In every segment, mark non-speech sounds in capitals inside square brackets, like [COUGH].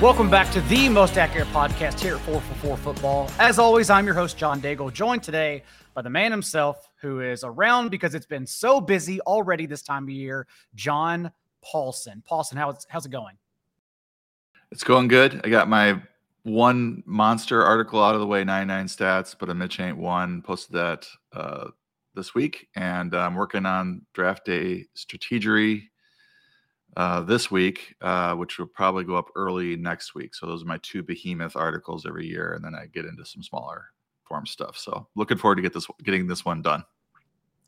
Welcome back to the most accurate podcast here at 4for4 Football. As always, I'm your host, John Daigle, joined today by the man himself who is around because it's been so busy already this time of year, John Paulsen. Paulsen, how's, how's it going? It's going good. I got my one monster article out of the way, 99 stats, but a Mitch ain't one. Posted that uh, this week, and I'm working on draft day strategery uh, this week, uh, which will probably go up early next week. So those are my two behemoth articles every year, and then I get into some smaller form stuff. So looking forward to get this getting this one done.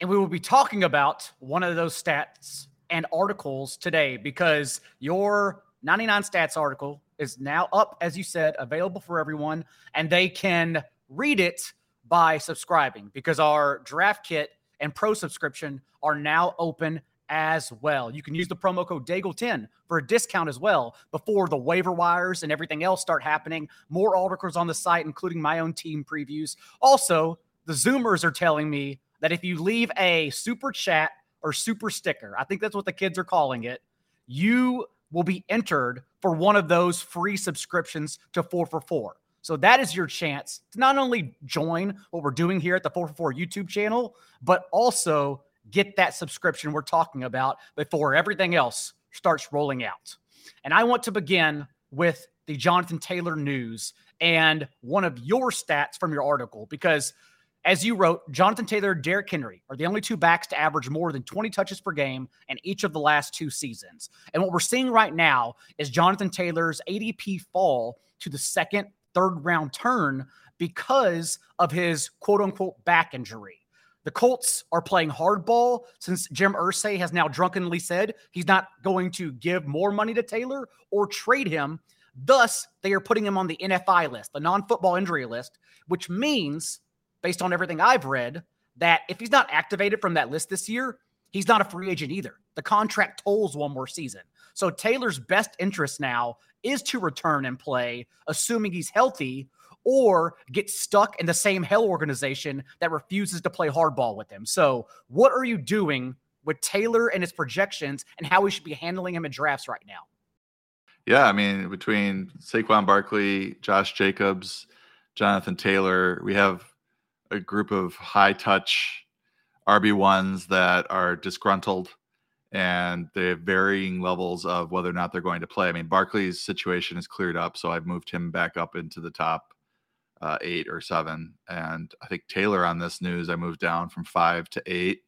And we will be talking about one of those stats and articles today because your 99 stats article is now up, as you said, available for everyone, and they can read it by subscribing because our draft kit and pro subscription are now open as well. You can use the promo code Daigle10 for a discount as well before the waiver wires and everything else start happening. More articles on the site, including my own team previews. Also, the Zoomers are telling me that if you leave a super chat or super sticker, I think that's what the kids are calling it, you will be entered for one of those free subscriptions to 4 for 4. So that is your chance to not only join what we're doing here at the 4for4 YouTube channel, but also get that subscription we're talking about before everything else starts rolling out. And I want to begin with the Jonathan Taylor news and one of your stats from your article because as you wrote, Jonathan Taylor and Derrick Henry are the only two backs to average more than 20 touches per game in each of the last two seasons. And what we're seeing right now is Jonathan Taylor's ADP fall to the second, third round turn because of his quote unquote back injury. The Colts are playing hardball since Jim Irsay has now drunkenly said he's not going to give more money to Taylor or trade him. Thus, they are putting him on the NFI list, the non football injury list, which means, based on everything I've read, that if he's not activated from that list this year, he's not a free agent either. The contract tolls one more season. So Taylor's best interest now is to return and play, assuming he's healthy, or get stuck in the same hell organization that refuses to play hardball with him. So, what are you doing with Taylor and his projections and how we should be handling him in drafts right now? Yeah, I mean, between Saquon Barkley, Josh Jacobs, Jonathan Taylor, we have a group of high touch RB1s that are disgruntled and they have varying levels of whether or not they're going to play. I mean, Barkley's situation is cleared up, so I've moved him back up into the top uh, eight or seven. And I think Taylor on this news, I moved down from five to eight.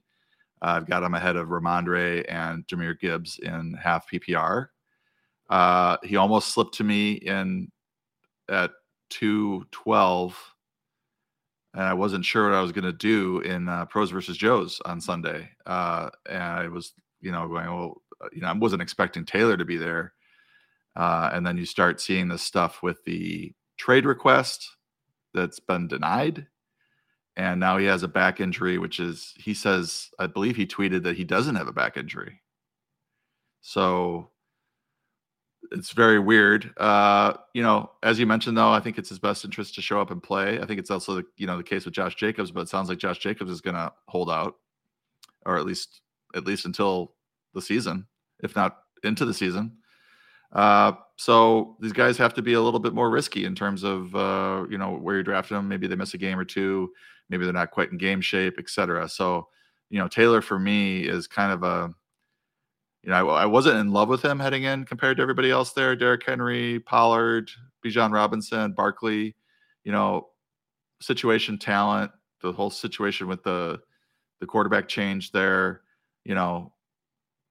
Uh, I've got him ahead of Rhamondre and Jahmyr Gibbs in half PPR. Uh, he almost slipped to me in at 212 and I wasn't sure what I was going to do in uh, pros versus Joes on Sunday. Uh, and I was, you know, going, well, uh, you know, I wasn't expecting Taylor to be there. And then you start seeing this stuff with the trade request that's been denied. And now he has a back injury, which is, he says, I believe he tweeted that he doesn't have a back injury. So it's very weird. Uh, you know, as you mentioned, though, I think it's his best interest to show up and play. I think it's also, the, you know, the case with Josh Jacobs, but it sounds like Josh Jacobs is going to hold out, or at least, at least until the season, if not into the season. Uh, so these guys have to be a little bit more risky in terms of uh, you know where you're drafting them. Maybe they miss a game or two. Maybe they're not quite in game shape, etc. So you know Taylor for me is kind of a you know I, I, wasn't in love with him heading in compared to everybody else there. Derrick Henry, Pollard, Bijan Robinson, Barkley. You know situation, talent, the whole situation with the the quarterback change there. You know,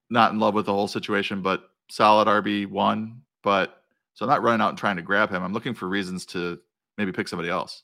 not in love with the whole situation, but solid RB one, but so I'm not running out and trying to grab him. I'm looking for reasons to maybe pick somebody else.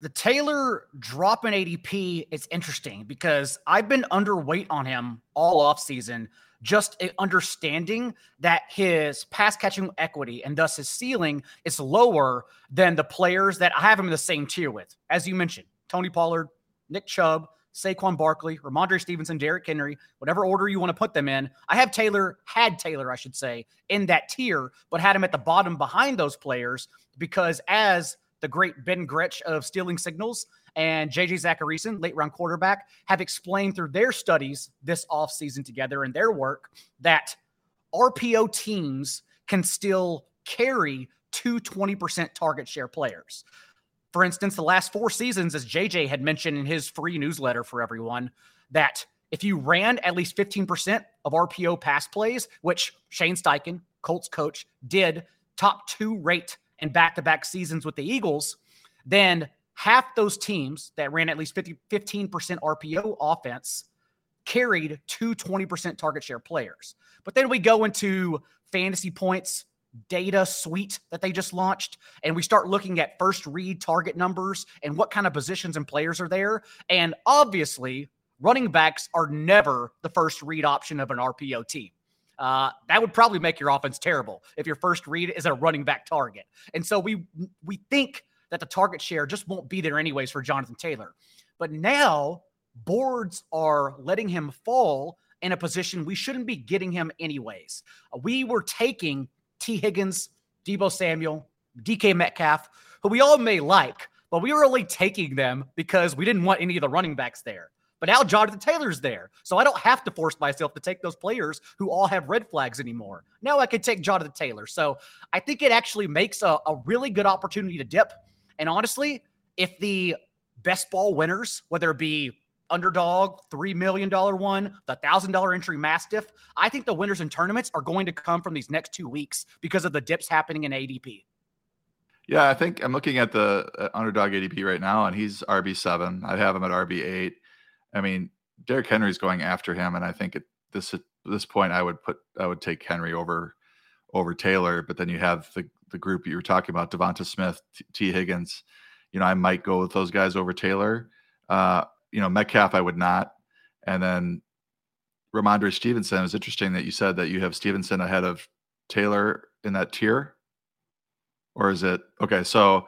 The Taylor drop in ADP is interesting because I've been underweight on him all off season. Just understanding that his pass catching equity and thus his ceiling is lower than the players that I have him in the same tier with. As you mentioned, Tony Pollard, Nick Chubb, Saquon Barkley, Rhamondre Stevenson, Derrick Henry, whatever order you want to put them in. I have Taylor, had Taylor, I should say, in that tier, but had him at the bottom behind those players because as the great Ben Gretch of Stealing Signals and JJ Zachariason, late round quarterback, have explained through their studies this offseason together and their work that RPO teams can still carry two 20% target share players. For instance, the last four seasons, as JJ had mentioned in his free newsletter for everyone, that if you ran at least 15% of RPO pass plays, which Shane Steichen, Colts coach, did top two rate in back to back seasons with the Eagles, then half those teams that ran at least 50, 15% RPO offense carried two 20% target share players. But then we go into fantasy points data suite that they just launched and we start looking at first read target numbers and what kind of positions and players are there and obviously running backs are never the first read option of an RPO team. Uh, that would probably make your offense terrible if your first read is a running back target. And so we we think that the target share just won't be there anyways for Jonathan Taylor. But now boards are letting him fall in a position we shouldn't be getting him anyways. We were taking Tee Higgins, Deebo Samuel, DK Metcalf, who we all may like, but we were only taking them because we didn't want any of the running backs there. But now Jonathan Taylor's there. So I don't have to force myself to take those players who all have red flags anymore. Now I can take Jonathan Taylor. So I think it actually makes a, a really good opportunity to dip. And honestly, if the best ball winners, whether it be underdog, $3 million one, the $1,000 entry Mastiff, I think the winners in tournaments are going to come from these next two weeks because of the dips happening in ADP. Yeah, I think I'm looking at the uh, underdog ADP right now, and he's RB7. I'd have him at RB8. I mean, Derrick Henry's going after him, and I think at this at this point, I would put I would take Henry over over Taylor. But then you have the the group you were talking about, Devonta Smith, T, Higgins. You know, I might go with those guys over Taylor. Uh, you know, Metcalf, I would not. And then Rhamondre Stevenson. It's interesting that you said that you have Stevenson ahead of Taylor in that tier. Or is it okay? So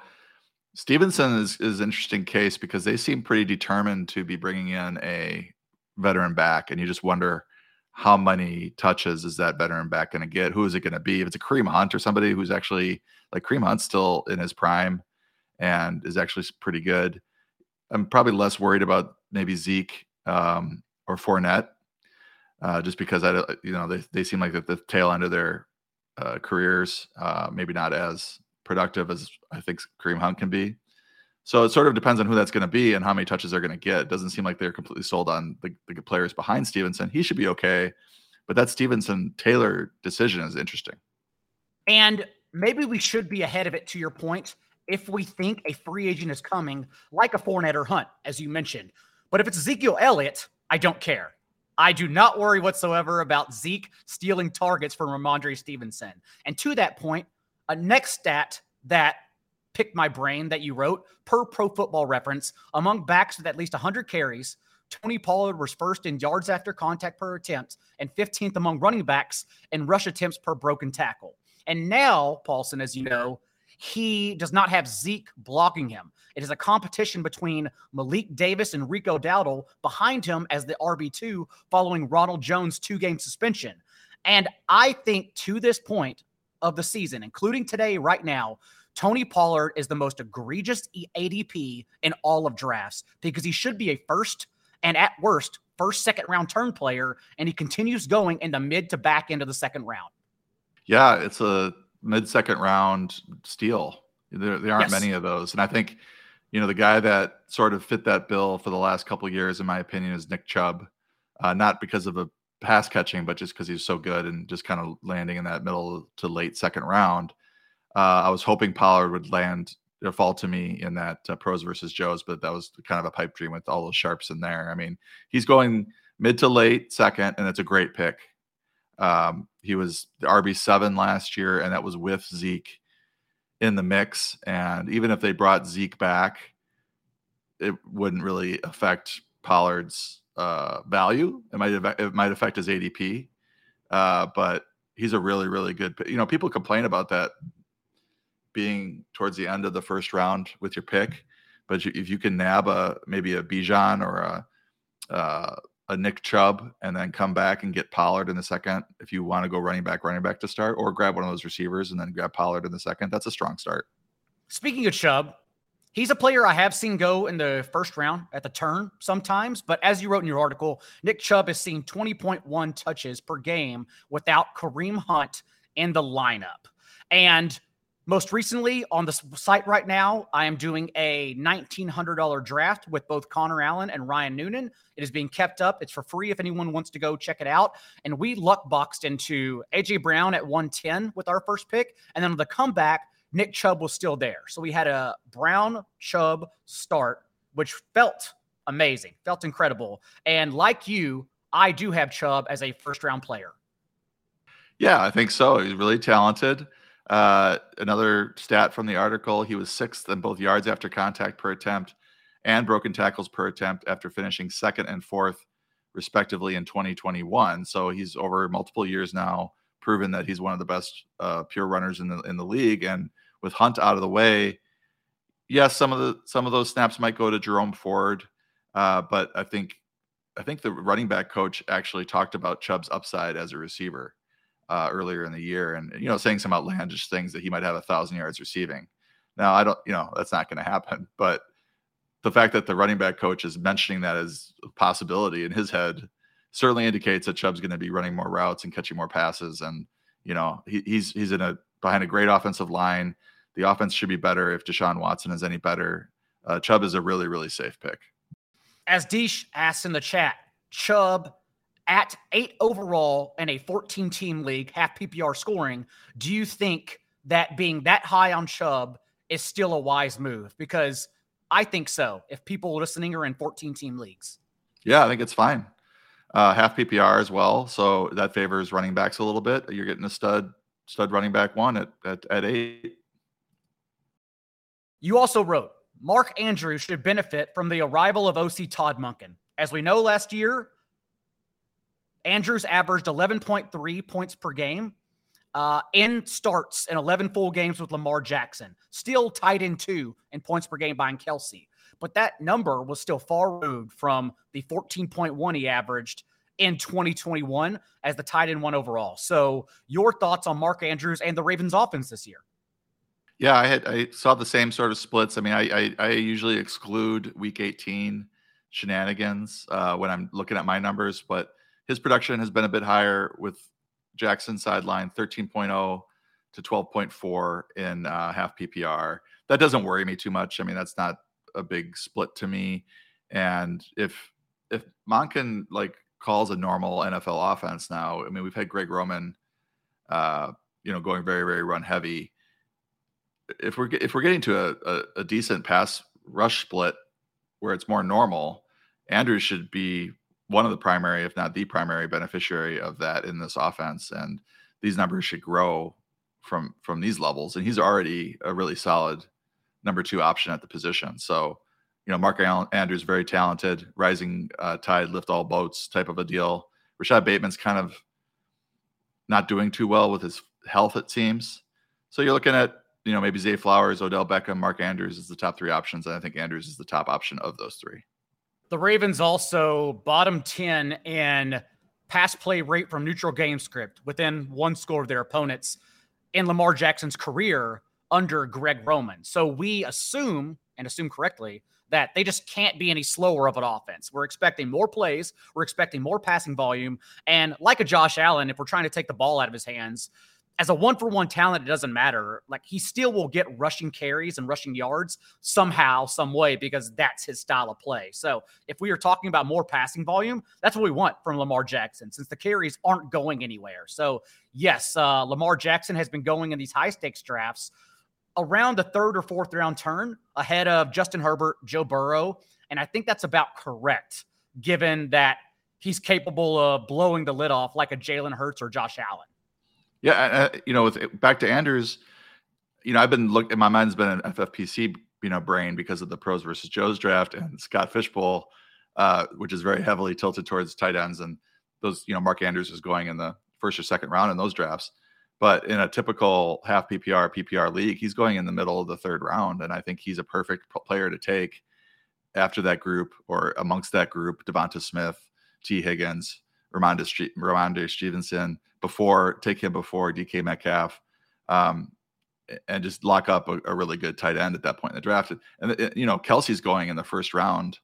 Stevenson is is an interesting case because they seem pretty determined to be bringing in a veteran back, and you just wonder how many touches is that veteran back going to get? Who is it going to be? If it's a Kareem Hunt or somebody who's actually like Kareem Hunt's still in his prime and is actually pretty good, I'm probably less worried about maybe Zeke um, or Fournette, uh, just because I, you know, they they seem like at the tail end of their uh, careers, uh, maybe not as productive as I think Kareem Hunt can be. So it sort of depends on who that's going to be and how many touches they're going to get. It doesn't seem like they're completely sold on the, the players behind Stevenson. He should be okay, but that Stevenson Taylor decision is interesting. And maybe we should be ahead of it. To your point, if we think a free agent is coming, like a Fournette or Hunt, as you mentioned. But if it's Ezekiel Elliott, I don't care. I do not worry whatsoever about Zeke stealing targets from Rhamondre Stevenson. And to that point, a next stat that picked my brain that you wrote per pro football reference among backs with at least 100 carries, Tony Pollard was first in yards after contact per attempt and 15th among running backs in rush attempts per broken tackle. And now, Paulsen, as you know, he does not have Zeke blocking him. It is a competition between Malik Davis and Rico Dowdle behind him as the RB2 following Ronald Jones' two game suspension. And I think to this point of the season, including today, right now, Tony Pollard is the most egregious ADP in all of drafts because he should be a first and at worst, first, second round turn player. And he continues going in the mid to back end of the second round. Yeah, it's a mid second round steal. There, there aren't yes. many of those, and I think you know the guy that sort of fit that bill for the last couple years, in my opinion, is Nick Chubb. Uh, not because of a pass catching, but just because he's so good and just kind of landing in that middle to late second round. Uh, I was hoping Pollard would land or fall to me in that uh, pros versus Joes, but that was kind of a pipe dream with all those sharps in there. I mean, he's going mid to late second, and it's a great pick. Um, he was the RB seven last year, and that was with Zeke in the mix. And even if they brought Zeke back, it wouldn't really affect Pollard's uh, value. It might it might affect his ADP, uh, but he's a really really good. You know, people complain about that being towards the end of the first round with your pick, but if you can nab a maybe a Bijan or a uh, a Nick Chubb and then come back and get Pollard in the second if you want to go running back, running back to start, or grab one of those receivers and then grab Pollard in the second. That's a strong start. Speaking of Chubb, he's a player I have seen go in the first round at the turn sometimes. But as you wrote in your article, Nick Chubb has seen 20.1 touches per game without Kareem Hunt in the lineup. And most recently on the site right now, I am doing a $1,900 draft with both Connor Allen and Ryan Noonan. It is being kept up. It's for free if anyone wants to go check it out. And we luck boxed into AJ Brown at 110 with our first pick. And then on the comeback, Nick Chubb was still there. So we had a Brown Chubb start, which felt amazing, felt incredible. And like you, I do have Chubb as a first round player. Yeah, I think so. He's really talented. Uh, another stat from the article he was sixth in both yards after contact per attempt and broken tackles per attempt after finishing second and fourth, respectively, in 2021. So he's over multiple years now proven that he's one of the best uh, pure runners in the in the league. And with Hunt out of the way, yes, some of the some of those snaps might go to Jerome Ford, uh, but I think I think the running back coach actually talked about Chubb's upside as a receiver uh, earlier in the year, and you know, saying some outlandish things that he might have a thousand yards receiving. Now, I don't, you know, that's not going to happen, [LAUGHS] but the fact that the running back coach is mentioning that as a possibility in his head certainly indicates that Chubb's going to be running more routes and catching more passes, and you know, he, he's he's in a behind a great offensive line. The offense should be better if Deshaun Watson is any better. Uh, Chubb is a really, really safe pick. As Deesh asks in the chat, Chubb at eight overall in a 14 team league, half PPR scoring, do you think that being that high on Chubb is still a wise move? Because I think so. If people listening are in 14 team leagues, yeah, I think it's fine. Uh, half PPR as well, so that favors running backs a little bit. You're getting a stud stud running back one at at, at eight. You also wrote Mark Andrews should benefit from the arrival of OC Todd Monken. As we know, last year, Andrews averaged 11.3 points per game uh, in starts in 11 full games with Lamar Jackson, still tied in two in points per game behind Kelce. But that number was still far removed from the 14.1 he averaged in 2021 as the tight end one overall. So, your thoughts on Mark Andrews and the Ravens offense this year? Yeah, I had I saw the same sort of splits. I mean, I I, I usually exclude Week 18 shenanigans uh, when I'm looking at my numbers, but his production has been a bit higher with Jackson sideline 13.0 to 12.4 in uh, half PPR. That doesn't worry me too much. I mean, that's not a big split to me. And if if Monken like calls a normal NFL offense now, I mean, we've had Greg Roman, uh, you know, going very very run heavy if we're if we're getting to a, a, a decent pass rush split where it's more normal, Andrews should be one of the primary, if not the primary beneficiary of that in this offense. And these numbers should grow from from these levels. And he's already a really solid number two option at the position. So, you know, Mark Andrews very talented, rising uh, tide lift all boats type of a deal. Rashod Bateman's kind of not doing too well with his health, it seems. So you're looking at you know, maybe Zay Flowers, Odell Beckham, Mark Andrews is the top three options. And I think Andrews is the top option of those three. The Ravens also bottom 10 in pass play rate from neutral game script within one score of their opponents in Lamar Jackson's career under Greg Roman. So we assume and assume correctly that they just can't be any slower of an offense. We're expecting more plays, we're expecting more passing volume, and like a Josh Allen, if we're trying to take the ball out of his hands, as a one for one talent, it doesn't matter. Like he still will get rushing carries and rushing yards somehow, some way, because that's his style of play. So if we are talking about more passing volume, that's what we want from Lamar Jackson, since the carries aren't going anywhere. So yes, uh, Lamar Jackson has been going in these high stakes drafts around the third or fourth round turn ahead of Justin Herbert, Joe Burrow. And I think that's about correct, given that he's capable of blowing the lid off like a Jalen Hurts or Josh Allen. Yeah, uh, you know, with back to Andrews, you know, I've been looking. My mind's been an FFPC, you know, brain because of the pros versus Joe's draft and Scott Fish Bowl, uh, which is very heavily tilted towards tight ends, and those, you know, Mark Andrews is going in the first or second round in those drafts. But in a typical half PPR PPR league, he's going in the middle of the third round, and I think he's a perfect player to take after that group or amongst that group. Devonta Smith, T. Higgins, Rhamondre Stevenson before take him before DK Metcalf, um, and just lock up a, a, really good tight end at that point in the draft. And it, you know, Kelce's going in the first round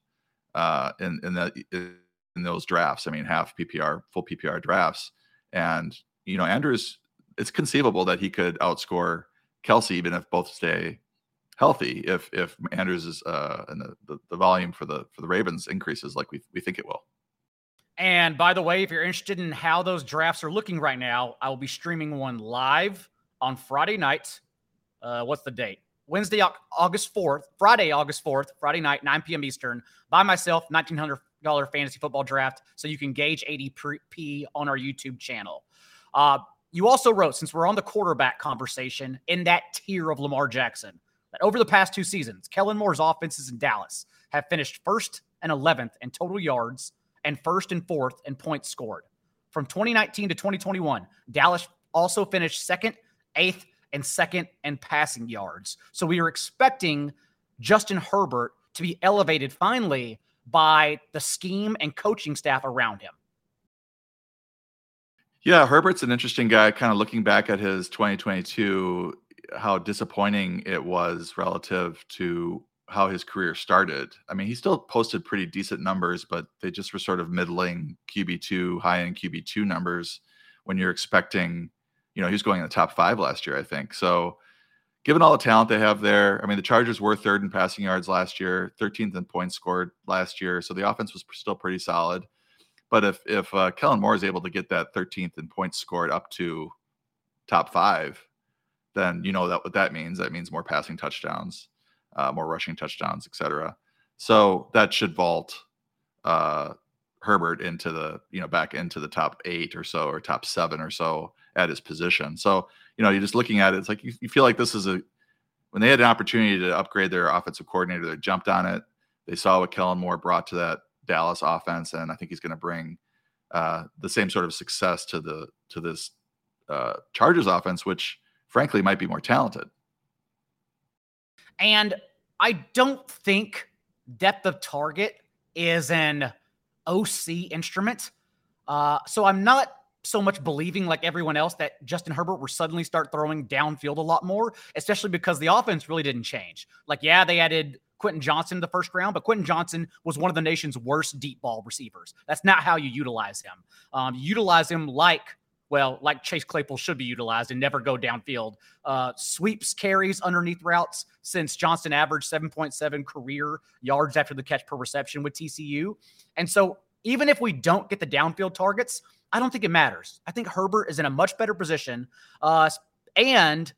uh, in in the in those drafts. I mean, half PPR, full PPR drafts, and you know, Andrews it's conceivable that he could outscore Kelce even if both stay healthy. If if Andrews is uh, and the, the, the volume for the for the Ravens increases like we we think it will. And by the way, if you're interested in how those drafts are looking right now, I will be streaming one live on Friday night. Uh, what's the date? Wednesday, August 4th, Friday, August 4th, Friday night, 9 p.m. Eastern, by myself, $1,900 fantasy football draft. So you can gauge ADP on our YouTube channel. Uh, you also wrote, since we're on the quarterback conversation in that tier of Lamar Jackson, that over the past two seasons, Kellen Moore's offenses in Dallas have finished first and 11th in total yards and first and fourth in points scored. From 2019 to 2021, Dallas also finished second, eighth, and second in passing yards. So we are expecting Justin Herbert to be elevated finally by the scheme and coaching staff around him. Yeah, Herbert's an interesting guy. Kind of looking back at his 2022, how disappointing it was relative to how his career started. I mean, he still posted pretty decent numbers, but they just were sort of middling QB2, high end QB2 numbers when you're expecting, you know, he was going in the top five last year, I think. So, given all the talent they have there, I mean, the Chargers were third in passing yards last year, 13th in points scored last year. So, the offense was still pretty solid. But if if uh, Kellen Moore is able to get that 13th in points scored up to top five, then you know that what that means. That means more passing touchdowns uh, more rushing touchdowns, etc. So that should vault uh, Herbert into the you know back into the top eight or so or top seven or so at his position. So you know you're just looking at it. It's like you, you feel like this is a when they had an opportunity to upgrade their offensive coordinator, they jumped on it. They saw what Kellen Moore brought to that Dallas offense, and I think he's going to bring uh, the same sort of success to the to this uh, Chargers offense, which frankly might be more talented. And I don't think depth of target is an OC instrument. Uh, so I'm not so much believing like everyone else that Justin Herbert will suddenly start throwing downfield a lot more, especially because the offense really didn't change. Like, yeah, they added Quentin Johnson in the first round, but Quentin Johnson was one of the nation's worst deep ball receivers. That's not how you utilize him. Um, you utilize him like well, like Chase Claypool should be utilized and never go downfield. Uh, sweeps carries underneath routes since Johnson averaged 7.7 career yards after the catch per reception with TCU. And so even if we don't get the downfield targets, I don't think it matters. I think Herbert is in a much better position. Uh, and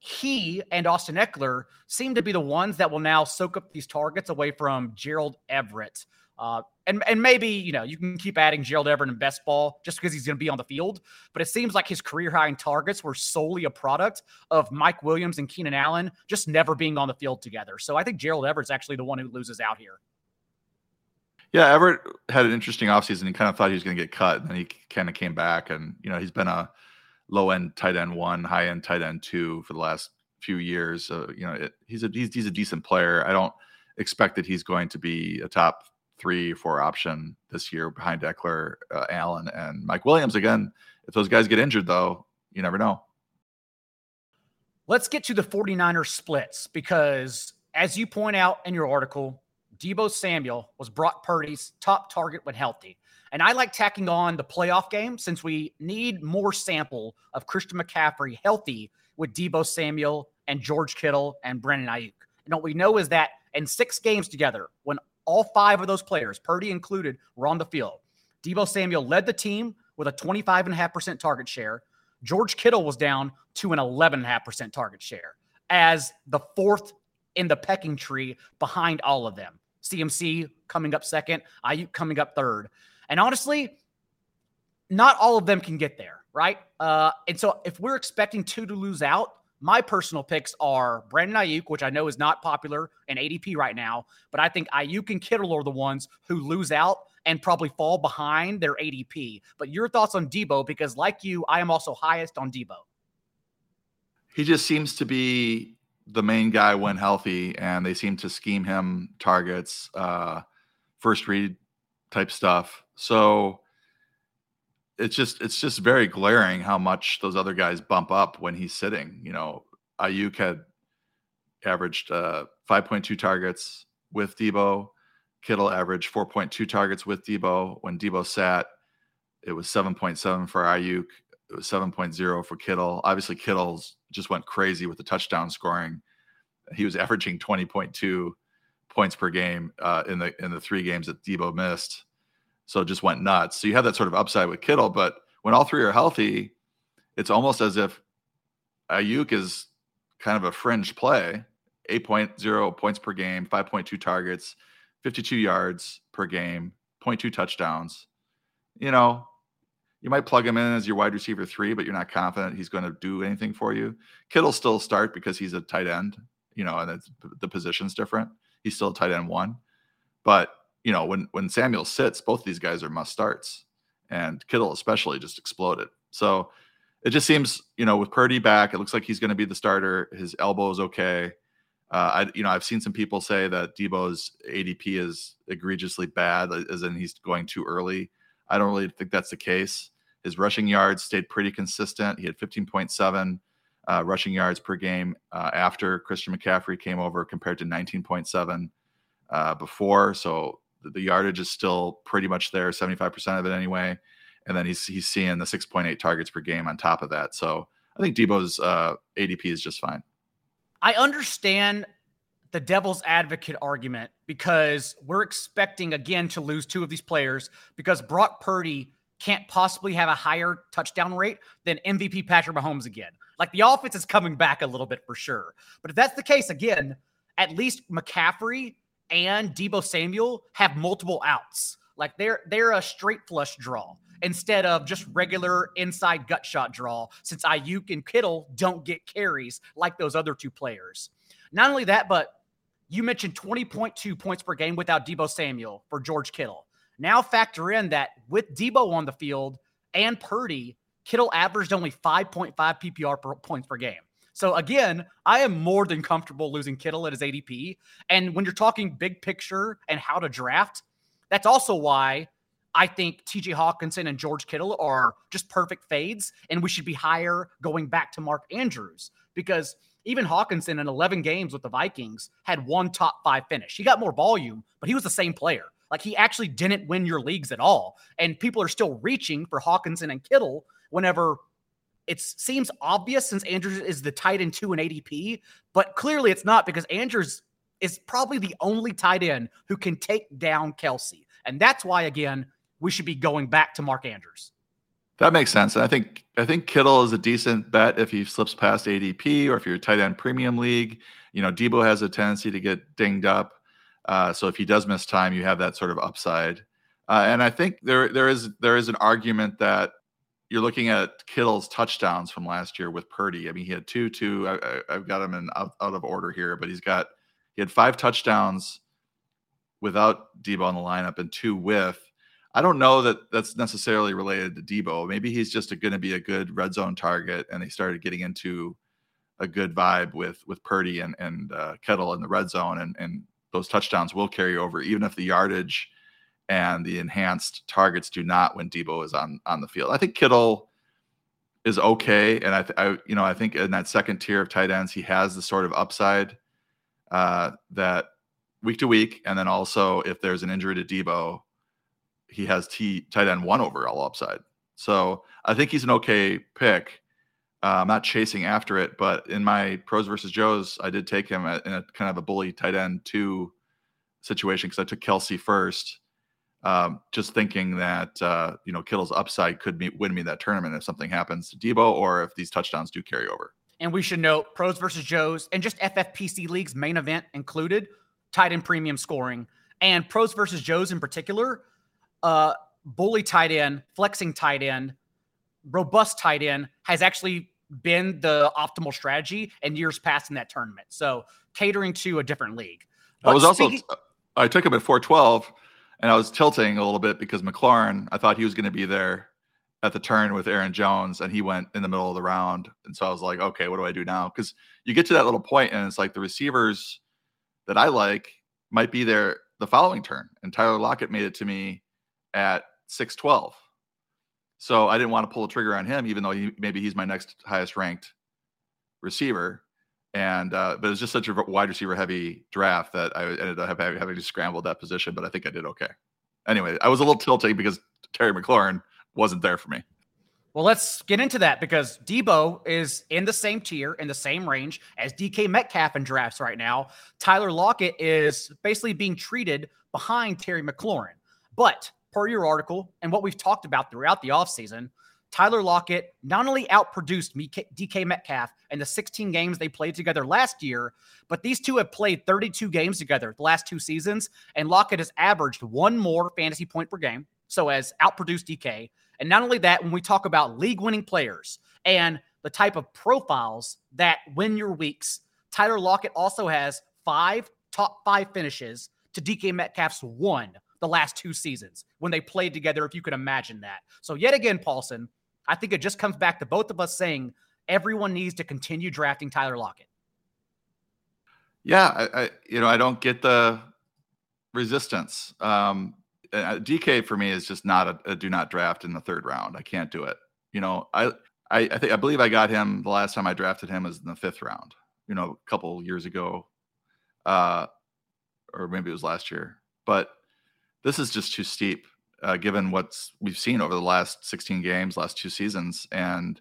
he and Austin Ekeler seem to be the ones that will now soak up these targets away from Gerald Everett. Uh, and and maybe you know you can keep adding Gerald Everett and best ball just because he's going to be on the field. But it seems like his career high in targets were solely a product of Mike Williams and Keenan Allen just never being on the field together. So I think Gerald Everett's actually the one who loses out here. Yeah, Everett had an interesting offseason. He kind of thought he was going to get cut, and then he kind of came back. And you know he's been a low end tight end one, high end tight end two for the last few years. So you know it, he's a he's, he's a decent player. I don't expect that he's going to be a top three, four option this year behind Ekeler, uh, Allen, and Mike Williams. Again, if those guys get injured, though, you never know. Let's get to the 49ers splits because, as you point out in your article, Deebo Samuel was Brock Purdy's top target when healthy. And I like tacking on the playoff game since we need more sample of Christian McCaffrey healthy with Deebo Samuel and George Kittle and Brandon Aiyuk. And what we know is that in six games together, when all five of those players, Purdy included, were on the field. Deebo Samuel led the team with a 25.5% target share. George Kittle was down to an 11.5% target share as the fourth in the pecking tree behind all of them. CMC coming up second, Aiyuk coming up third. And honestly, not all of them can get there, right? Uh, and so if we're expecting two to lose out, my personal picks are Brandon Aiyuk, which I know is not popular in ADP right now, but I think Aiyuk and Kittle are the ones who lose out and probably fall behind their ADP. But your thoughts on Deebo? because like you, I am also highest on Deebo. He just seems to be the main guy when healthy, and they seem to scheme him targets, uh, first read type stuff. So it's just it's just very glaring how much those other guys bump up when he's sitting. You know, Aiyuk had averaged uh, 5.2 targets with Deebo. Kittle averaged 4.2 targets with Deebo. When Deebo sat, it was 7.7 for Aiyuk. It was 7.0 for Kittle. Obviously, Kittle's just went crazy with the touchdown scoring. He was [LAUGHS] averaging 20.2 points per game uh, in the in the three games that Deebo missed. So it just went nuts. So you have that sort of upside with Kittle, but when all three are healthy, it's almost as if Aiyuk is kind of a fringe play. 8.0 points per game, 5.2 targets, 52 yards per game, 0.2 touchdowns. You know, you might plug him in as your wide receiver three, but you're not confident he's going to do anything for you. Kittle still start because he's a tight end, you know, and the position's different. He's still a tight end one. But, you know, when when Samuel sits, both these guys are must starts. And Kittle especially just exploded. So it just seems, you know, with Purdy back, it looks like he's going to be the starter. His elbow is okay. Uh, I, you know, I've seen some people say that Deebo's ADP is egregiously bad, as in he's going too early. I don't really think that's the case. His rushing yards stayed pretty consistent. He had 15.7 uh, rushing yards per game uh, after Christian McCaffrey came over, compared to 19.7 uh, before. So the, yardage is still pretty much there, 75% of it anyway. And then he's he's seeing the 6.8 targets per game on top of that. So I think Deebo's uh, ADP is just fine. I understand the devil's advocate argument because we're expecting again to lose two of these players because Brock Purdy can't possibly have a higher touchdown rate than MVP Patrick Mahomes again. Like the offense is coming back a little bit for sure. But if that's the case again, at least McCaffrey and Deebo Samuel have multiple outs. Like they're they're a straight flush draw instead of just regular inside gut shot draw, since Aiyuk and Kittle don't get carries like those other two players. Not only that, but you mentioned 20.2 points per game without Deebo Samuel for George Kittle. Now factor in that with Deebo on the field and Purdy, Kittle averaged only 5.5 PPR per, points per game. So again, I am more than comfortable losing Kittle at his ADP. And when you're talking big picture and how to draft, that's also why I think TJ Hockenson and George Kittle are just perfect fades, and we should be higher going back to Mark Andrews because even Hockenson in 11 games with the Vikings had one top five finish. He got more volume, but he was the same player. Like he actually didn't win your leagues at all. And people are still reaching for Hockenson and Kittle whenever it seems obvious since Andrews is the tight end two in ADP, but clearly it's not because Andrews is probably the only tight end who can take down Kelce. And that's why, again, we should be going back to Mark Andrews. That makes sense. And I think I think Kittle is a decent bet if he slips past ADP or if you're a tight end premium league. You know, Deebo has a tendency to get dinged up. Uh, so if he does miss time, you have that sort of upside. Uh, and I think there there is there is an argument that you're looking at Kittle's touchdowns from last year with Purdy. I mean, he had two, two. I, have got him in out, out of order here, but he's got he had five touchdowns without Deebo in the lineup and two with. I don't know that that's necessarily related to Deebo. Maybe he's just going to be a good red zone target, and they started getting into a good vibe with with Purdy and and uh, Kittle in the red zone, and and those touchdowns will carry over, even if the yardage and the enhanced targets do not when Deebo is on on the field. I think Kittle is okay, and I, I you know I think in that second tier of tight ends, he has the sort of upside uh, that week to week, and then also if there's an injury to Deebo he has T tight end one overall upside. So I think he's an okay pick. Uh, I'm not chasing after it, but in my pros versus Joes, I did take him in a kind of a bully tight end two situation because I took Kelce first, um, just thinking that uh, you know Kittle's upside could be, win me that tournament if something happens to Deebo or if these touchdowns do carry over. And we should note pros versus Joes and just FFPC leagues main event included tight end premium scoring and pros versus Joes in particular uh, bully tight end, flexing tight end, robust tight end has actually been the optimal strategy in years past in that tournament. So catering to a different league. But I was speaking- also I took him at 412 and I was tilting a little bit because McLaurin, I thought he was going to be there at the turn with Aaron Jones and he went in the middle of the round. And so I was like, okay, what do I do now? Because you get to that little point and it's like the receivers that I like might be there the following turn. And Tyler Lockett made it to me at 612. So I didn't want to pull the trigger on him, even though he, maybe he's my next highest ranked receiver. And uh, but it was just such a wide receiver heavy draft that I ended up having, having to scramble that position. But I think I did okay. Anyway, I was a little tilting because Terry McLaurin wasn't there for me. Well, let's get into that because Deebo is in the same tier, in the same range as DK Metcalf in drafts right now. Tyler Lockett is basically being treated behind Terry McLaurin. But per your article and what we've talked about throughout the offseason, Tyler Lockett not only outproduced DK Metcalf in the 16 games they played together last year, but these two have played 32 games together the last two seasons, and Lockett has averaged one more fantasy point per game, so has outproduced DK. And not only that, when we talk about league winning players and the type of profiles that win your weeks, Tyler Lockett also has five top five finishes to DK Metcalf's one the last two seasons when they played together, if you could imagine that. So, yet again, Paulsen, I think it just comes back to both of us saying everyone needs to continue drafting Tyler Lockett. Yeah, I, I you know I don't get the resistance. Um, DK for me is just not a, a, do not draft in the third round. I can't do it. You know, I, I, I think I believe I got him the last time I drafted him was in the fifth round. You know, a couple years ago, uh, or maybe it was last year. But this is just too steep, uh, given what's we've seen over the last 16 games, last two seasons, and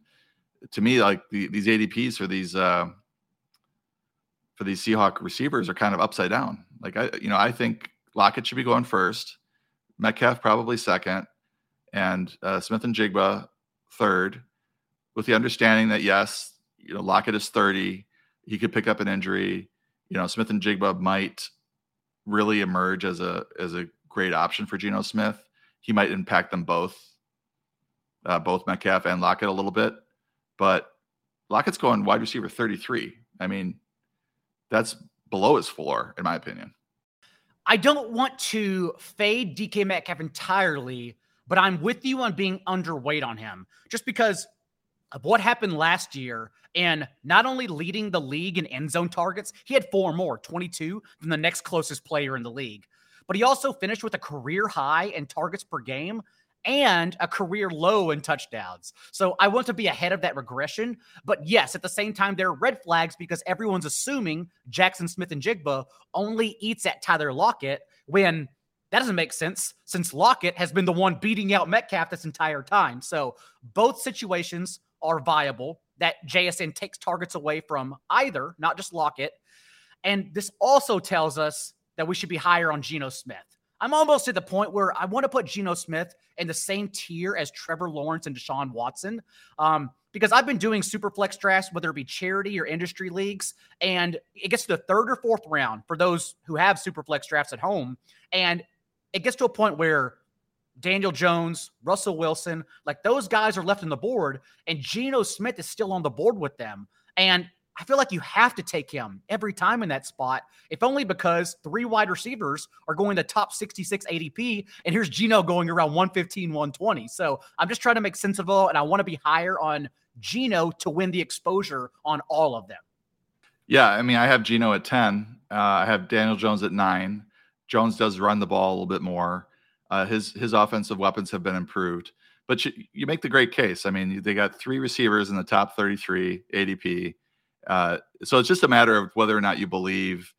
to me, like the, these ADPs for these uh, for these Seahawk receivers are kind of upside down. Like I, you know, I think Lockett should be going first. Metcalf probably second, and uh, Smith-Njigba third, with the understanding that yes, you know Lockett is 30, he could pick up an injury. You know, Smith-Njigba might really emerge as a as a great option for Geno Smith. He might impact them both, uh, both Metcalf and Lockett a little bit, but Lockett's going wide receiver 33. I mean, that's below his floor, in my opinion. I don't want to fade DK Metcalf entirely, but I'm with you on being underweight on him just because of what happened last year and not only leading the league in end zone targets, he had four more, 22 than the next closest player in the league. But he also finished with a career high in targets per game and a career low in touchdowns. So I want to be ahead of that regression. But yes, at the same time, there are red flags because everyone's assuming Jackson Smith-Njigba only eats at Tyler Lockett when that doesn't make sense since Lockett has been the one beating out Metcalf this entire time. So both situations are viable that JSN takes targets away from either, not just Lockett. And this also tells us that we should be higher on Geno Smith. I'm almost at the point where I want to put Geno Smith in the same tier as Trevor Lawrence and Deshaun Watson. Um, because I've been doing super flex drafts, whether it be charity or industry leagues, and it gets to the third or fourth round for those who have super flex drafts at home. And it gets to a point where Daniel Jones, Russell Wilson, like those guys are left on the board, and Geno Smith is still on the board with them. And I feel like you have to take him every time in that spot, if only because three wide receivers are going to top 66 ADP, and here's Geno going around 115, 120. So I'm just trying to make sense of it all, and I want to be higher on Geno to win the exposure on all of them. Yeah, I mean, I have Geno at 10. Uh, I have Daniel Jones at nine. Jones does run the ball a little bit more. Uh, his his offensive weapons have been improved, but you, you make the great case. I mean, they got three receivers in the top 33 ADP. Uh, so it's just a matter of whether or not you believe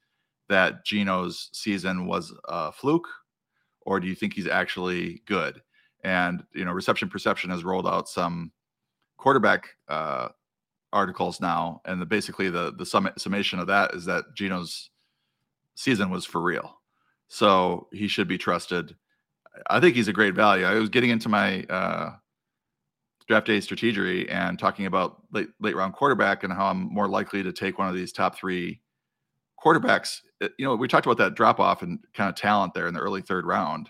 that Geno's season was a fluke, or do you think he's actually good? And you know, Reception Perception has rolled out some quarterback uh, articles now, and the, basically the the sum, summation of that is that Geno's season was for real, so he should be trusted. I think he's a great value. I was getting into my uh, draft day strategy and talking about late late round quarterback and how I'm more likely to take one of these top three quarterbacks. Uh, you know, we talked about that drop off and kind of talent there in the early third round.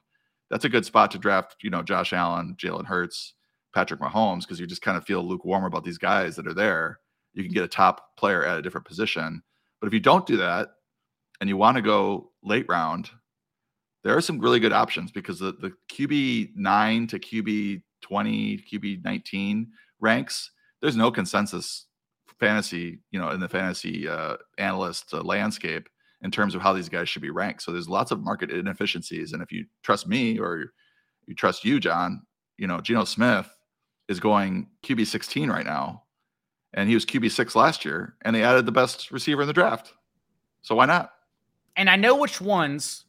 That's a good spot to draft. You know, Josh Allen, Jalen Hurts, Patrick Mahomes, because you just kind of feel lukewarm about these guys that are there. You can get a top player at a different position. But if you don't do that and you want to go late round, there are some really good options because the, the QB nine to QB 20, QB 19 ranks, there's no consensus fantasy, you know, in the fantasy uh, analyst uh, landscape in terms of how these guys should be ranked. So there's lots of market inefficiencies. And if you trust me or you trust you, John, you know, Geno Smith is going QB 16 right now. And he was QB six last year, and they added the best receiver in the draft. So why not? And I know which ones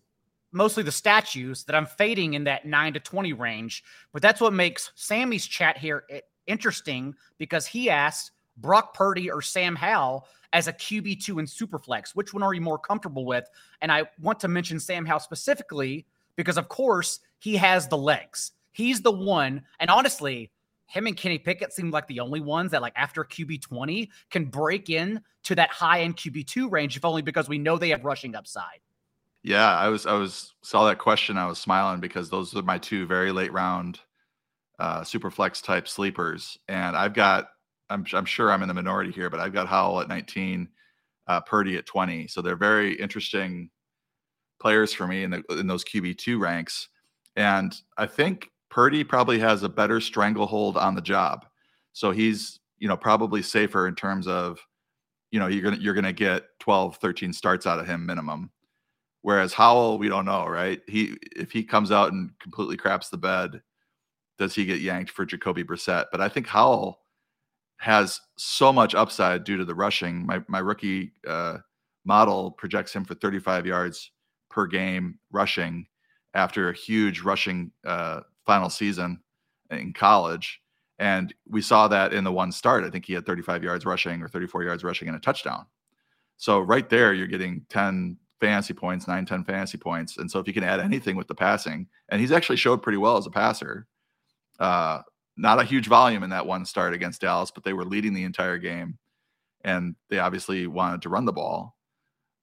mostly the statues that I'm fading in that 9 to 20 range. But that's what makes Sammy's chat here eh, interesting because he asked Brock Purdy or Sam Howell as a QB2 in Superflex. Which one are you more comfortable with? And I want to mention Sam Howell specifically because, of course, he has the legs. He's the one. And honestly, him and Kenny Pickett seem like the only ones that, like, after QB 20 can break in to that high end QB 2 range, if only because we know they have rushing upside. Yeah, I was, I was, saw that question. I was smiling because those are my two very late round uh, super flex type sleepers. And I've got I'm, I'm sure I'm in the minority here, but I've got Howell at 19, uh, Purdy at 20. So they're very interesting players for me in, the, in those QB2 ranks. And I think Purdy probably has a better stranglehold on the job. So he's, you know, probably safer in terms of, you know, you're to, you're to get 12, 13 starts out of him minimum. Whereas Howell, we don't know, right? He, if he comes out and completely craps the bed, does he get yanked for Jacoby Brissett? But I think Howell, has so much upside due to the rushing. My my rookie uh, model projects him for 35 yards per game rushing after a huge rushing uh, final season in college. And we saw that in the one start. I think he had 35 yards rushing or 34 yards rushing and a touchdown. So right there, you're getting 10 fantasy points, 9, 10 fantasy points. And so if you can add anything with the passing, and he's actually showed pretty well as a passer, uh, not a huge volume in that one start against Dallas, but they were leading the entire game. And they obviously wanted to run the ball.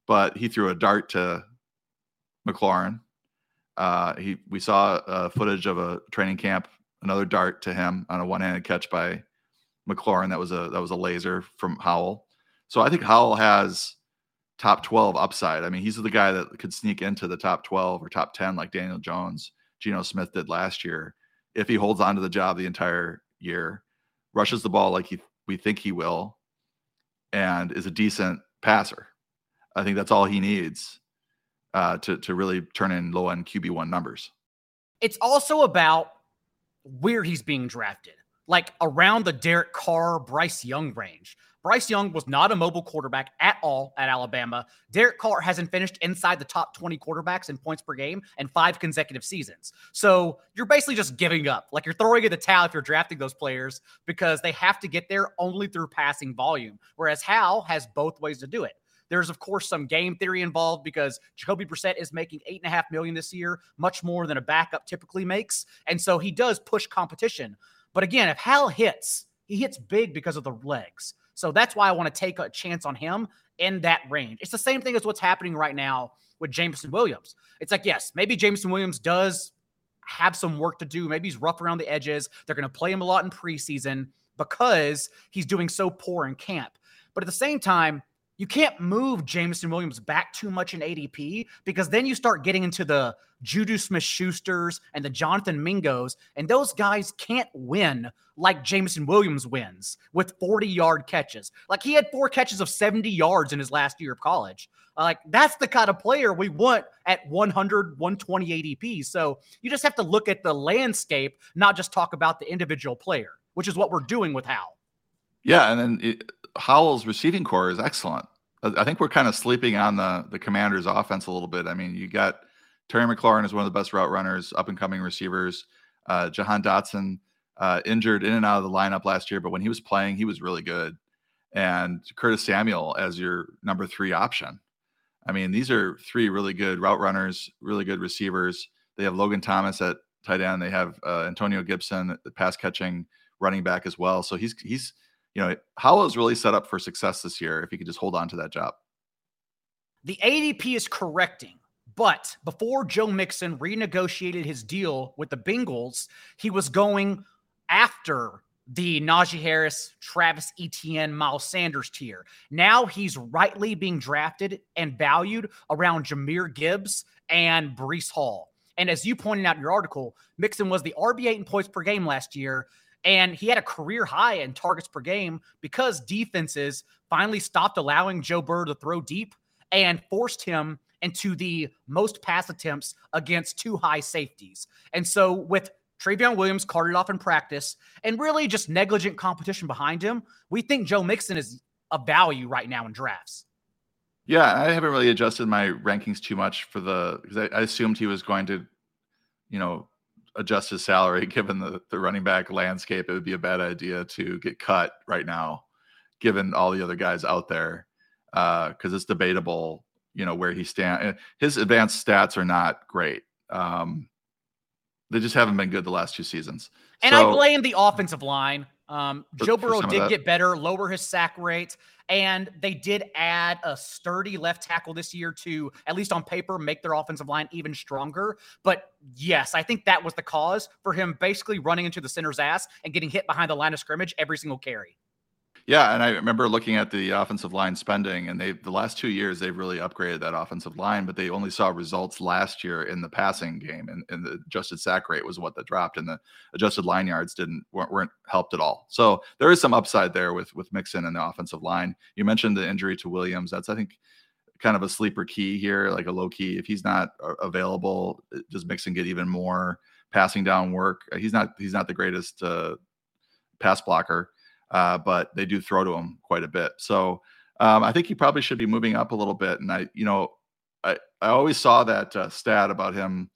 But he threw a dart to McLaurin. Uh, he we saw uh, footage of a training camp, another dart to him on a one-handed catch by McLaurin. That was a that was a laser from Howell. So I think Howell has top 12 upside. I mean, he's the guy that could sneak into the top 12 or top 10 like Daniel Jones, Geno Smith did last year if he holds on to the job the entire year, rushes the ball like he, we think he will, and is a decent passer. I think that's all he needs uh, to to really turn in low end QB one numbers. It's also about where he's being drafted, like around the Derek Carr, Bryce Young range. Bryce Young was not a mobile quarterback at all at Alabama. Derek Carr hasn't finished inside the top 20 quarterbacks in points per game in five consecutive seasons. So you're basically just giving up. Like you're throwing in the towel if you're drafting those players because they have to get there only through passing volume. Whereas Howell has both ways to do it. There's of course some game theory involved because Jacoby Brissett is making eight and a half million this year, much more than a backup typically makes, and so he does push competition. But again, if Howell hits, he hits big because of the legs. So that's why I want to take a chance on him in that range. It's the same thing as what's happening right now with Jameson Williams. It's like, yes, maybe Jameson Williams does have some work to do. Maybe he's rough around the edges. They're going to play him a lot in preseason because he's doing so poor in camp. But at the same time, you can't move Jameson Williams back too much in ADP because then you start getting into the Juju Smith Schusters and the Jonathan Mingos, and those guys can't win like Jameson Williams wins with 40 yard catches. Like he had four catches of 70 yards in his last year of college. Like that's the kind of player we want at 100, 120 ADP. So you just have to look at the landscape, not just talk about the individual player, which is what we're doing with Howell. Yeah, and then it, Howell's receiving corps is excellent. I think we're kind of sleeping on the the Commanders' offense a little bit. I mean, you got Terry McLaurin is one of the best route runners, up and coming receivers. Uh, Jahan Dotson uh, injured in and out of the lineup last year, but when he was playing, he was really good. And Curtis Samuel as your number three option. I mean, these are three really good route runners, really good receivers. They have Logan Thomas at tight end. They have uh, Antonio Gibson, the pass catching running back as well. So he's he's you know, Howell is really set up for success this year if he could just hold on to that job. The ADP is correcting, but before Joe Mixon renegotiated his deal with the Bengals, he was going after the Najee Harris, Travis Etienne, Miles Sanders tier. Now he's rightly being drafted and valued around Jahmyr Gibbs and Breece Hall. And as you pointed out in your article, Mixon was the RB8 in points per game last year. And he had a career high in targets per game because defenses finally stopped allowing Joe Burrow to throw deep and forced him into the most pass attempts against two high safeties. And so with Trayveon Williams carted off in practice and really just negligent competition behind him, we think Joe Mixon is a value right now in drafts. Yeah, I haven't really adjusted my rankings too much for the because I, I assumed he was going to, you know, adjust his salary [LAUGHS] given the, the running back landscape. It would be a bad idea to get cut right now, given all the other guys out there, because uh, it's debatable, you know, where he stands. His advanced stats are not great. Um, they just haven't been good the last two seasons. And so, I blame the offensive line. Um, Joe Burrow did get better, lower his sack rate, and they did add a sturdy left tackle this year to, at least on paper, make their offensive line even stronger. But yes, I think that was the cause for him basically running into the center's ass and getting hit behind the line of scrimmage every single carry. Yeah, and I remember looking at the offensive line spending, and they the last two years they've really upgraded that offensive line, but they only saw results last year in the passing game, and, and the adjusted sack rate was what that dropped, and the adjusted line yards didn't weren't, weren't helped at all. So there is some upside there with with Mixon and the offensive line. You mentioned the injury to Williams. That's I think kind of a sleeper key here, like a low key. If he's not available, does Mixon get even more passing down work? He's not he's not the greatest uh, pass blocker uh, but they do throw to him quite a bit. So um, I think he probably should be moving up a little bit. And I, you know, I, I always saw that uh, stat about him,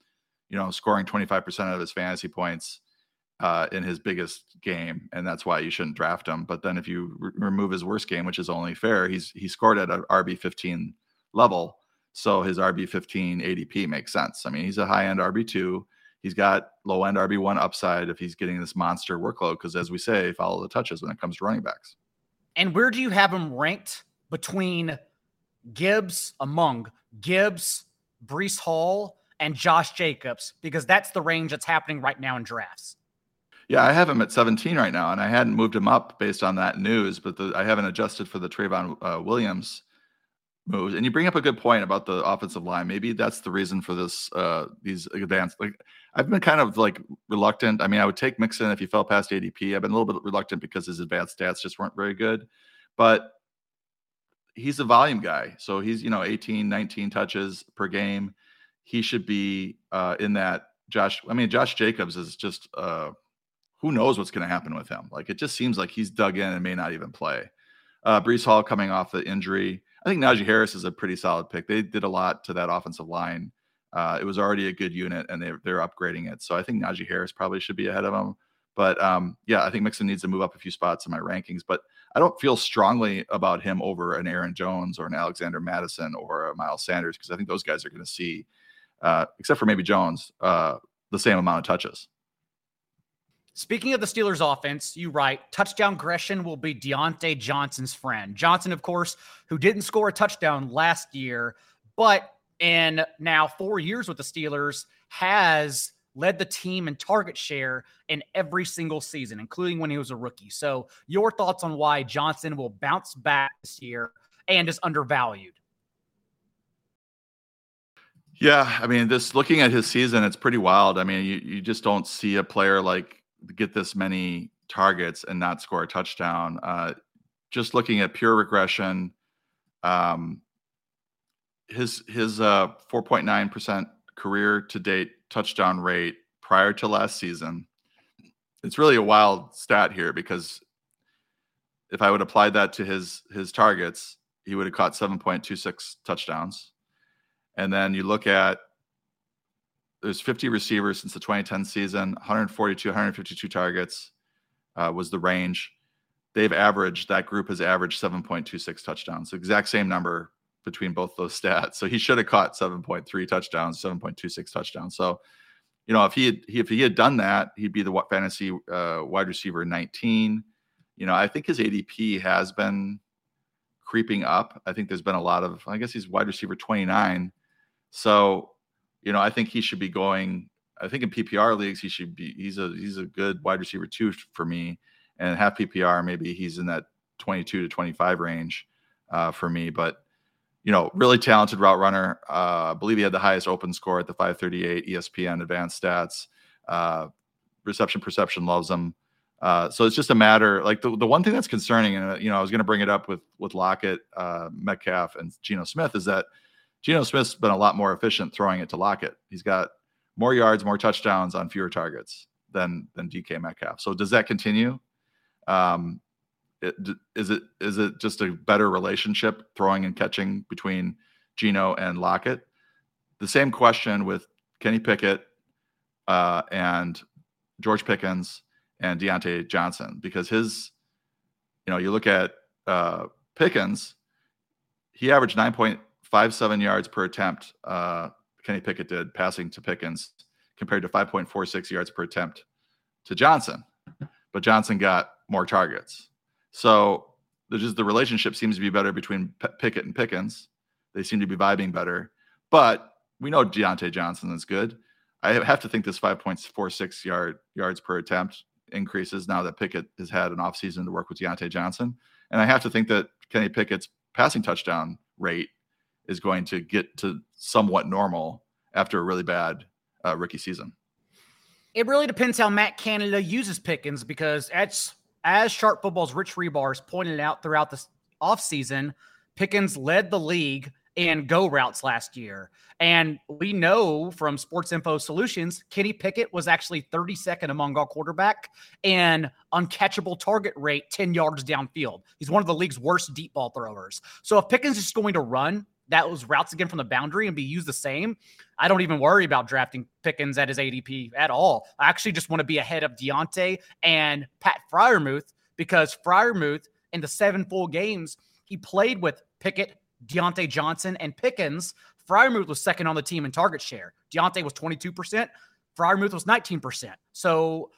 you know, scoring 25% of his fantasy points uh, in his biggest game, and that's why you shouldn't draft him. But then if you re- remove his worst game, which is only fair, he's he scored at an RB 15 level, so his RB 15 ADP makes sense. I mean, he's a high end RB two he's got low end RB1 upside if he's getting this monster workload. Because as we say, follow the touches when it comes to running backs. And where do you have him ranked between Gibbs, among Gibbs, Breece Hall, and Josh Jacobs? Because that's the range that's happening right now in drafts. Yeah, I have him at 17 right now, and I hadn't moved him up based on that news, but the, I haven't adjusted for the Trayveon uh, Williams moves. And you bring up a good point about the offensive line. Maybe that's the reason for this uh these advanced like I've been kind of like reluctant. I mean, I would take Mixon if he fell past ADP. I've been a little bit reluctant because his advanced stats just weren't very good. But he's a volume guy. So he's, you know, 18, 19 touches per game. He should be uh in that Josh. I mean, Josh Jacobs is just uh who knows what's going to happen with him. Like it just seems like he's dug in and may not even play. Uh Breece Hall coming off the injury. I think Najee Harris is a pretty solid pick. They did a lot to that offensive line. Uh, it was already a good unit, and they, they're upgrading it. So I think Najee Harris probably should be ahead of him. But um, yeah, I think Mixon needs to move up a few spots in my rankings. But I don't feel strongly about him over an Aaron Jones or an Alexander Mattison or a Miles Sanders because I think those guys are going to see, uh, except for maybe Jones, uh, the same amount of touches. Speaking of the Steelers offense, you write touchdown regression will be Diontae Johnson's friend. Johnson, of course, who didn't score a touchdown last year, but in now four years with the Steelers, has led the team in target share in every single season, including when he was a rookie. So, your thoughts on why Johnson will bounce back this year and is undervalued? Yeah, I mean, this looking at his season, it's pretty wild. I mean, you, you just don't see a player like get this many targets and not score a touchdown. Uh, just looking at pure regression, um, his his uh, 4.9% career to date touchdown rate prior to last season. It's really a wild stat here because if I would apply that to his his targets, he would have caught 7.26 touchdowns. And then you look at there's 50 receivers since the 2010 season, 142, 152 targets uh, was the range. They've averaged that group has averaged 7.26 touchdowns, exact same number between both those stats. So he should have caught 7.3 touchdowns, 7.26 touchdowns. So, you know, if he had if he had done that, he'd be the fantasy uh, wide receiver 19. You know, I think his ADP has been creeping up. I think there's been a lot of, I guess he's wide receiver 29. So you know, I think he should be going. I think in PPR leagues he should be. He's a he's a good wide receiver too for me, and half PPR maybe he's in that 22 to 25 range uh, for me. But you know, really talented route runner. Uh, I believe he had the highest open score at the 538 ESPN advanced stats. Uh, reception perception loves him. Uh, so it's just a matter like the, the one thing that's concerning, and you know, I was going to bring it up with with Lockett, uh, Metcalf, and Geno Smith is that Geno Smith's been a lot more efficient throwing it to Lockett. He's got more yards, more touchdowns on fewer targets than than DK Metcalf. So does that continue? Um, it, is it is it just a better relationship throwing and catching between Geno and Lockett? The same question with Kenny Pickett, uh, and George Pickens and Diontae Johnson because his, you know, you look at uh, Pickens, he averaged 9.57 yards per attempt. Uh, Kenny Pickett did passing to Pickens compared to 5.46 yards per attempt to Johnson, but Johnson got more targets. So just the relationship seems to be better between P- Pickett and Pickens. They seem to be vibing better, but we know Diontae Johnson is good. I have to think this 5.46 yard yards per attempt increases now that Pickett has had an offseason to work with Diontae Johnson. And I have to think that Kenny Pickett's passing touchdown rate is going to get to somewhat normal after a really bad uh, rookie season. It really depends how Matt Canada uses Pickens because as as Sharp Football's Rich Hribar's pointed out throughout the offseason, Pickens led the league in go routes last year. And we know from Sports Info Solutions, Kenny Pickett was actually 32nd among all quarterback and uncatchable target rate 10 yards downfield. He's one of the league's worst deep ball throwers. So if Pickens is going to run that was routes again from the boundary and be used the same, I don't even worry about drafting Pickens at his ADP at all. I actually just want to be ahead of Diontae and Pat Freiermuth because Freiermuth in the seven full games he played with Pickett, Diontae Johnson, and Pickens. Freiermuth was second on the team in target share. Diontae was 22%. Freiermuth was 19%. So,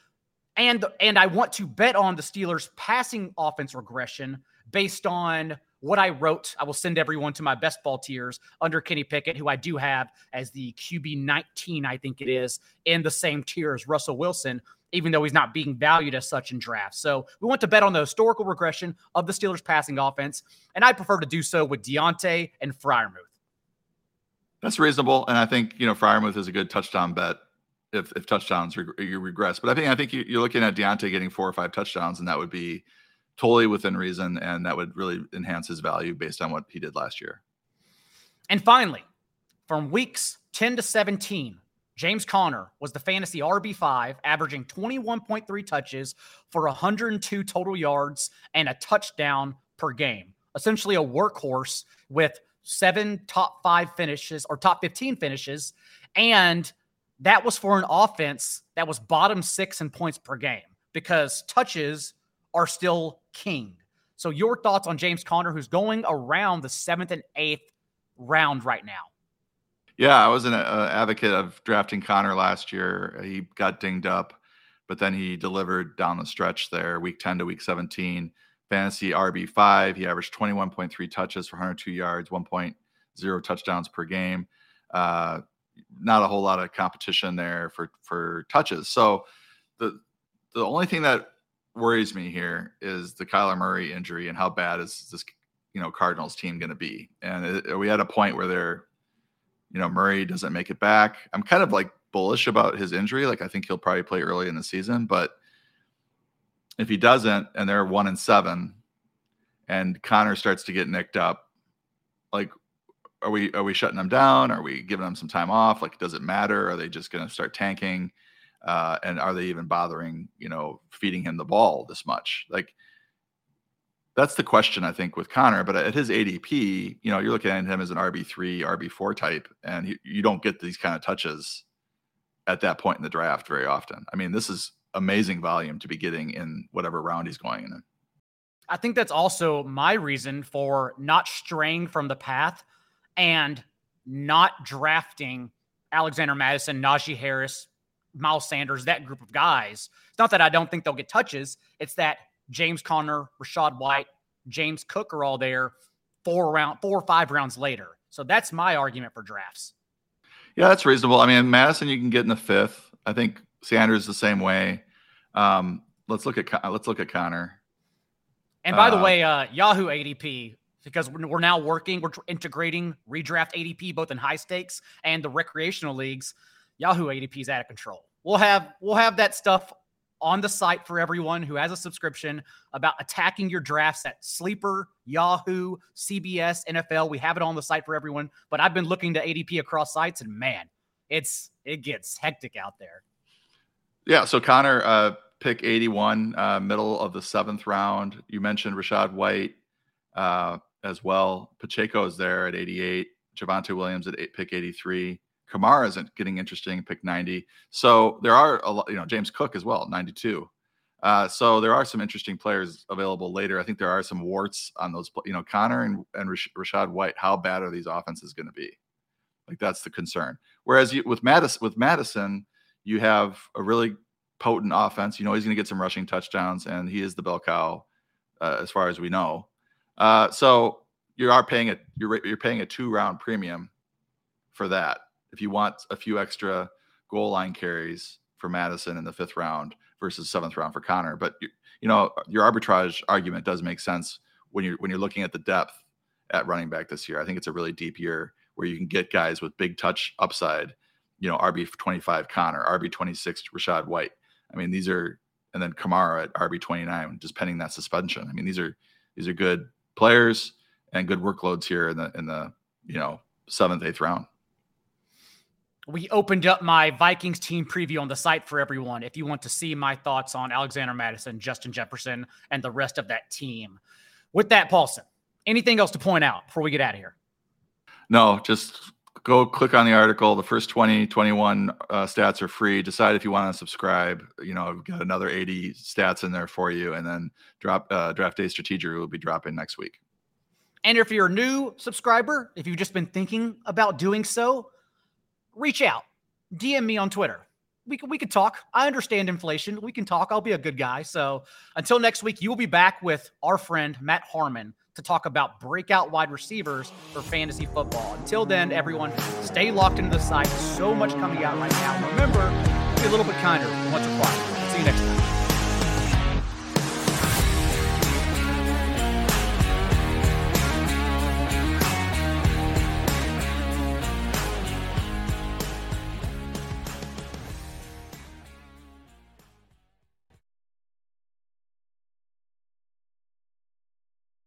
and and I want to bet on the Steelers' passing offense regression based on what I wrote. I will send everyone to my best ball tiers under Kenny Pickett, who I do have as the QB 19, I think it is, in the same tier as Russell Wilson, even though he's not being valued as such in drafts. So we want to bet on the historical regression of the Steelers passing offense, and I prefer to do so with Diontae and Freiermuth. That's reasonable, and I think you know Freiermuth is a good touchdown bet if if touchdowns reg- you regress. But I think I think you, are looking at Diontae getting four or five touchdowns, and that would be totally within reason, and that would really enhance his value based on what he did last year. And finally, from weeks 10 to 17, James Conner was the fantasy RB5, averaging 21.3 touches for 102 total yards and a touchdown per game. Essentially, a workhorse with seven top five finishes or top 15 finishes. And that was for an offense that was bottom six in points per game because touches are still king. So, your thoughts on James Conner, who's going around the seventh and eighth round right now? Yeah, I was an uh, advocate of drafting Conner last year. He got dinged up, but then he delivered down the stretch there, week 10 to week 17. Fantasy RB5, he averaged 21.3 touches for 102 yards, 1.0 touchdowns per game. Uh, not a whole lot of competition there for for touches. So the the only thing that worries me here is the Kyler Murray injury and how bad is this you know Cardinals team going to be? And it, we at a point where they're you know Murray doesn't make it back? I'm kind of like bullish about his injury. Like I think he'll probably play early in the season, but if he doesn't and they're one and seven and Conner starts to get nicked up, like are we are we shutting them down? Are we giving them some time off? Like does it matter? Are they just going to start tanking? Uh, and are they even bothering, you know, feeding him the ball this much? Like that's the question I think with Conner. But at his ADP, you know, you're looking at him as an RB three, RB four type, and he, you don't get these kind of touches at that point in the draft very often. I mean, this is amazing volume to be getting in whatever round he's going in. I think that's also my reason for not straying from the path and not drafting Alexander Mattison, Najee Harris, Miles Sanders, that group of guys. It's not that I don't think they'll get touches. It's that James Conner, Rachaad White, James Cook are all there four round, four or five rounds later. So that's my argument for drafts. Yeah, that's reasonable. I mean, Mattison you can get in the fifth. I think Sanders the same way. Um, let's look at let's look at Conner. And by uh, the way, uh, Yahoo ADP because we're now working, we're integrating redraft ADP both in high stakes and the recreational leagues. Yahoo ADP is out of control. We'll have we'll have that stuff on the site for everyone who has a subscription about attacking your drafts at Sleeper, Yahoo, CBS, NFL. We have it on the site for everyone. But I've been looking to ADP across sites, and man, it's it gets hectic out there. Yeah. So Conner, uh, pick 81, uh, middle of the seventh round. You mentioned Rachaad White uh, as well. Pacheco is there at 88. Javonte Williams at eight, pick 83. Kamara isn't getting interesting, pick 90. So there are a lot, you know, James Cook as well, 92. Uh, so there are some interesting players available later. I think there are some warts on those, you know, Conner and, and Rachaad White. How bad are these offenses going to be? Like that's the concern. Whereas you, with Mattison, with Mattison, you have a really potent offense. You know he's going to get some rushing touchdowns, and he is the bell cow, uh, as far as we know. Uh, so you are paying a you're you're paying a two round premium for that. If you want a few extra goal line carries for Mattison in the fifth round versus seventh round for Conner. but you, you know your arbitrage argument does make sense when you're when you're looking at the depth at running back this year. I think it's a really deep year where you can get guys with big touch upside. You know, RB twenty five Conner, RB twenty six Rachaad White. I mean, these are and then Kamara at RB twenty nine, just pending that suspension. I mean, these are these are good players and good workloads here in the in the you know seventh eighth round. We opened up my Vikings team preview on the site for everyone. If you want to see my thoughts on Alexander Mattison, Justin Jefferson, and the rest of that team. With that, Paulsen, anything else to point out before we get out of here? No, just go click on the article. The first 20, 21 uh, stats are free. Decide if you want to subscribe. You know, I've got another 80 stats in there for you. And then drop uh, draft day strategy will be dropping next week. And if you're a new subscriber, if you've just been thinking about doing so, reach out, DM me on Twitter. We can, we can talk. I understand inflation. We can talk. I'll be a good guy. So until next week, you will be back with our friend Matt Harmon to talk about breakout wide receivers for fantasy football. Until then, everyone, stay locked into the site. So much coming out right now. Remember, be a little bit kinder than what's required. See you next time.